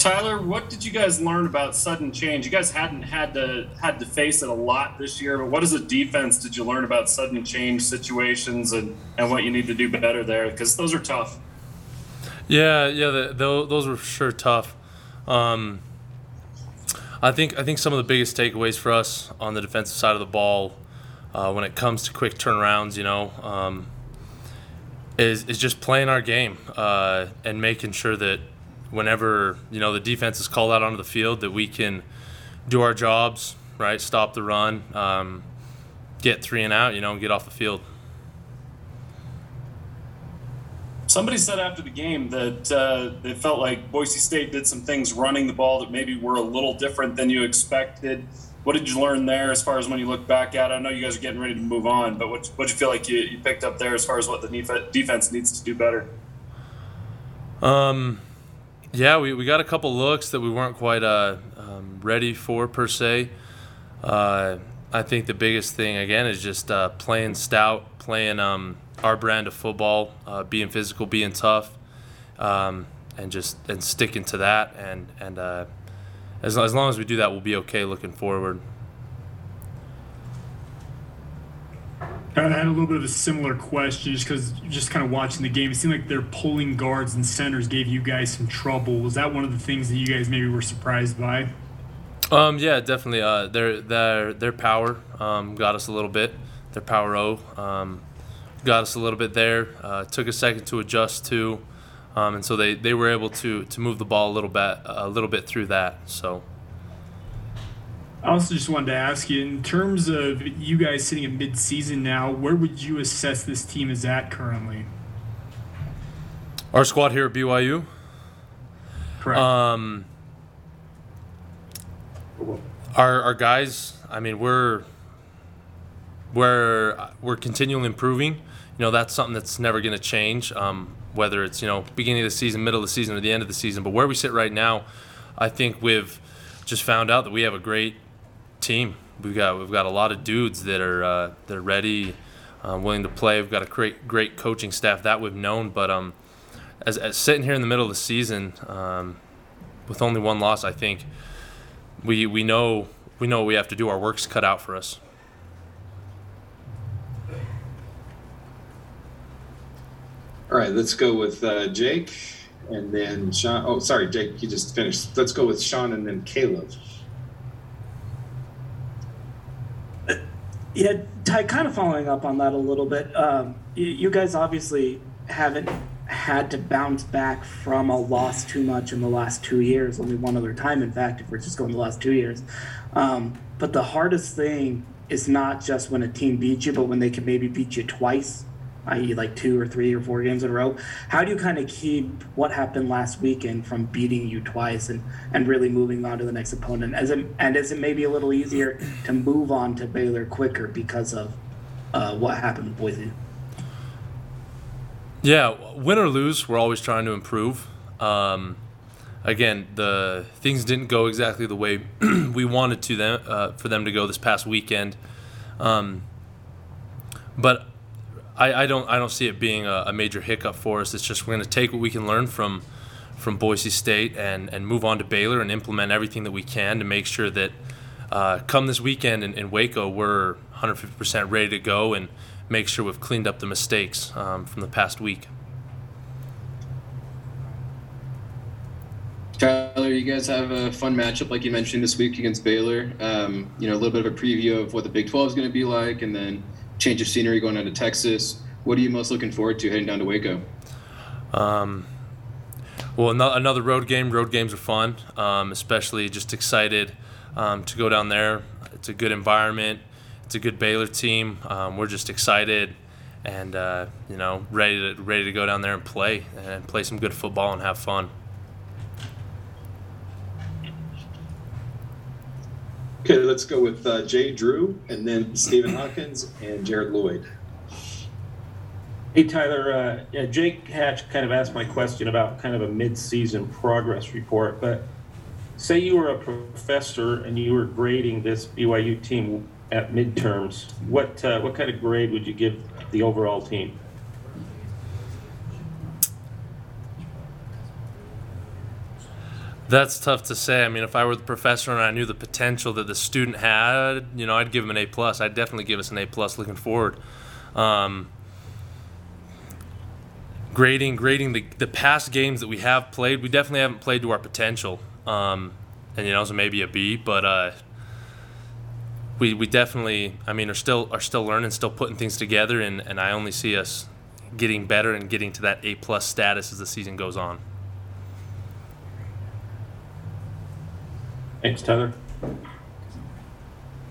Tyler, what did you guys learn about sudden change? You guys hadn't had to had to face it a lot this year, but what as a defense did you learn about sudden change situations and, and what you need to do better there? Because those are tough. Yeah, yeah, the, the, those were sure tough. Um, I think I think some of the biggest takeaways for us on the defensive side of the ball, uh, when it comes to quick turnarounds, you know, um, is is just playing our game uh, and making sure that whenever you know the defense is called out onto the field, that we can do our jobs, right? Stop the run, um, get three and out, you know, and get off the field. Somebody said after the game that uh, they felt like Boise State did some things running the ball that maybe were a little different than you expected. What did you learn there as far as when you look back at it? I know you guys are getting ready to move on, but what what you feel like you, you picked up there as far as what the defense needs to do better? Um, yeah, we, we got a couple looks that we weren't quite uh, um, ready for per se. Uh, I think the biggest thing again is just uh, playing stout, playing um, our brand of football, uh, being physical, being tough, um, and just and sticking to that. And and uh, as as long as we do that, we'll be okay looking forward. I had a little bit of a similar question just because just kind of watching the game, it seemed like their pulling guards and centers gave you guys some trouble. Was that one of the things that you guys maybe were surprised by? Um, yeah, definitely. Uh, their their their power um, got us a little bit. Their power O. Um, got us a little bit there. Uh, took a second to adjust to, um, and so they, they were able to to move the ball a little bit a little bit through that. So. I also just wanted to ask you, in terms of you guys sitting at mid-season now, where would you assess this team is at currently? Our squad here at BYU. Correct. Um, our our guys, I mean, we're we're we're continually improving. You know, that's something that's never going to change. Um, whether it's you know beginning of the season, middle of the season, or the end of the season. But where we sit right now, I think we've just found out that we have a great team. We've got we've got a lot of dudes that are uh, that are ready, uh, willing to play. We've got a great great coaching staff that we've known. But um, as, as sitting here in the middle of the season, um, with only one loss, I think we we know we know we have to do. Our work's cut out for us. All right, let's go with uh, Jake and then Sean. Oh, sorry, Jake, you just finished. Let's go with Sean and then Caleb. Yeah, Ty, kind of following up on that a little bit. Um, you, you guys obviously haven't had to bounce back from a loss too much in the last two years. Only one other time, in fact, if we're just going the last two years. Um, but the hardest thing is not just when a team beats you, but when they can maybe beat you twice i.e., like two or three or four games in a row. How do you kind of keep what happened last weekend from beating you twice and, and really moving on to the next opponent? As it, and is it maybe a little easier to move on to Baylor quicker because of uh, what happened with Boise? Yeah, win or lose, we're always trying to improve. Um, again, the things didn't go exactly the way we wanted to them uh, for them to go this past weekend. Um, but I, I don't I don't see it being a, a major hiccup for us. It's just we're going to take what we can learn from from Boise State and and move on to Baylor and implement everything that we can to make sure that uh, come this weekend in, in, Waco we're 150% ready to go and make sure we've cleaned up the mistakes um, from the past week. Tyler, you guys have a fun matchup, like you mentioned, this week against Baylor. Um, you know, a little bit of a preview of what the Big 12 is going to be like, and then change of scenery going down to Texas. What are you most looking forward to heading down to Waco? Um, well, another road game. Road games are fun, um, especially just excited um, to go down there. It's a good environment. It's a good Baylor team. Um, we're just excited and uh, you know ready to ready to go down there and play and play some good football and have fun. Okay, let's go with uh, Jay Drew and then Stephen Hawkins and Jared Lloyd. Hey, Tyler. Uh, yeah, Jake Hatch kind of asked my question about kind of a mid-season progress report, but say you were a professor and you were grading this BYU team at midterms, what uh, what kind of grade would you give the overall team? That's tough to say. I mean, if I were the professor and I knew the potential that the student had, you know, I'd give him an A plus. I'd definitely give us an A plus looking forward. Um, grading, grading the the past games that we have played, we definitely haven't played to our potential. Um, and you know, so maybe a B, but uh, we we definitely, I mean, are still are still learning, still putting things together, and and I only see us getting better and getting to that A plus status as the season goes on. Thanks, Tyler.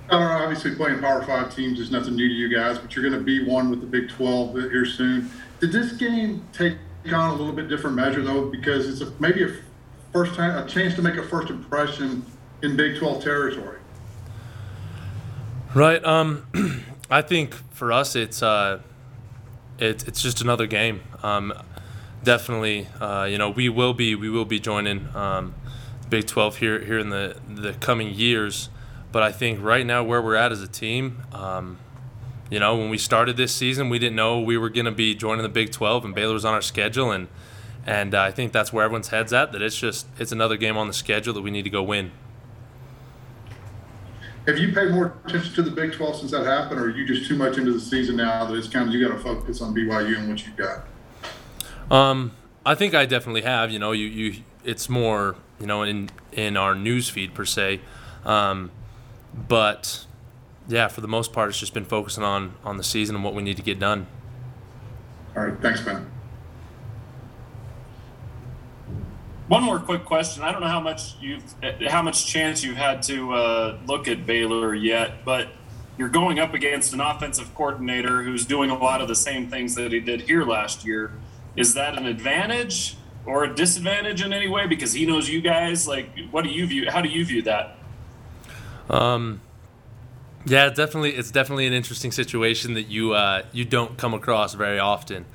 Tyler, obviously playing Power Five teams is nothing new to you guys, but you're going to be one with the Big 12 here soon. Did this game take on a little bit different measure though, because it's a, maybe a first time, a chance to make a first impression in Big 12 territory? Right. Um, I think for us, it's uh, it, it's just another game. Um, definitely, uh, you know, we will be we will be joining um, Big 12 here here in the the coming years. But I think right now where we're at as a team, um, you know, when we started this season, we didn't know we were going to be joining the Big 12, and Baylor was on our schedule, and and uh, I think that's where everyone's heads at. That it's just it's another game on the schedule that we need to go win. Have you paid more attention to the Big 12 since that happened, or are you just too much into the season now that it's kind of you got to focus on BYU and what you've got? Um, I think I definitely have. You know, you, you it's more you know in in our news feed per se, um, but yeah, for the most part, it's just been focusing on on the season and what we need to get done. All right, thanks, man. One more quick question. I don't know how much you've, how much chance you've had to uh, look at Baylor yet, but you're going up against an offensive coordinator who's doing a lot of the same things that he did here last year. Is that an advantage or a disadvantage in any way because he knows you guys? Like, what do you view? How do you view that? Um, yeah, definitely, it's definitely an interesting situation that you uh, you don't come across very often.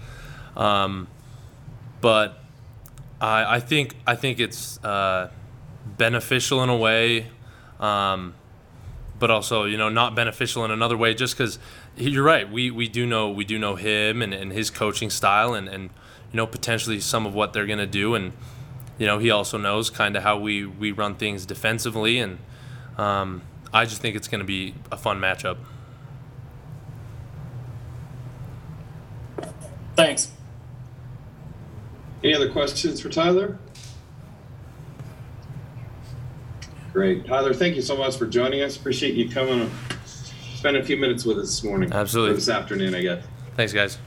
Um, but I, I think I think it's uh, beneficial in a way, um, but also you know not beneficial in another way. Just because you're right, we, we do know we do know him and, and his coaching style and, and you know potentially some of what they're gonna do, and you know he also knows kind of how we we run things defensively, and um, I just think it's gonna be a fun matchup. Thanks. Any other questions for Tyler? Great. Tyler, thank you so much for joining us. Appreciate you coming, spend a few minutes with us this morning. Absolutely. This afternoon, I guess. Thanks, guys.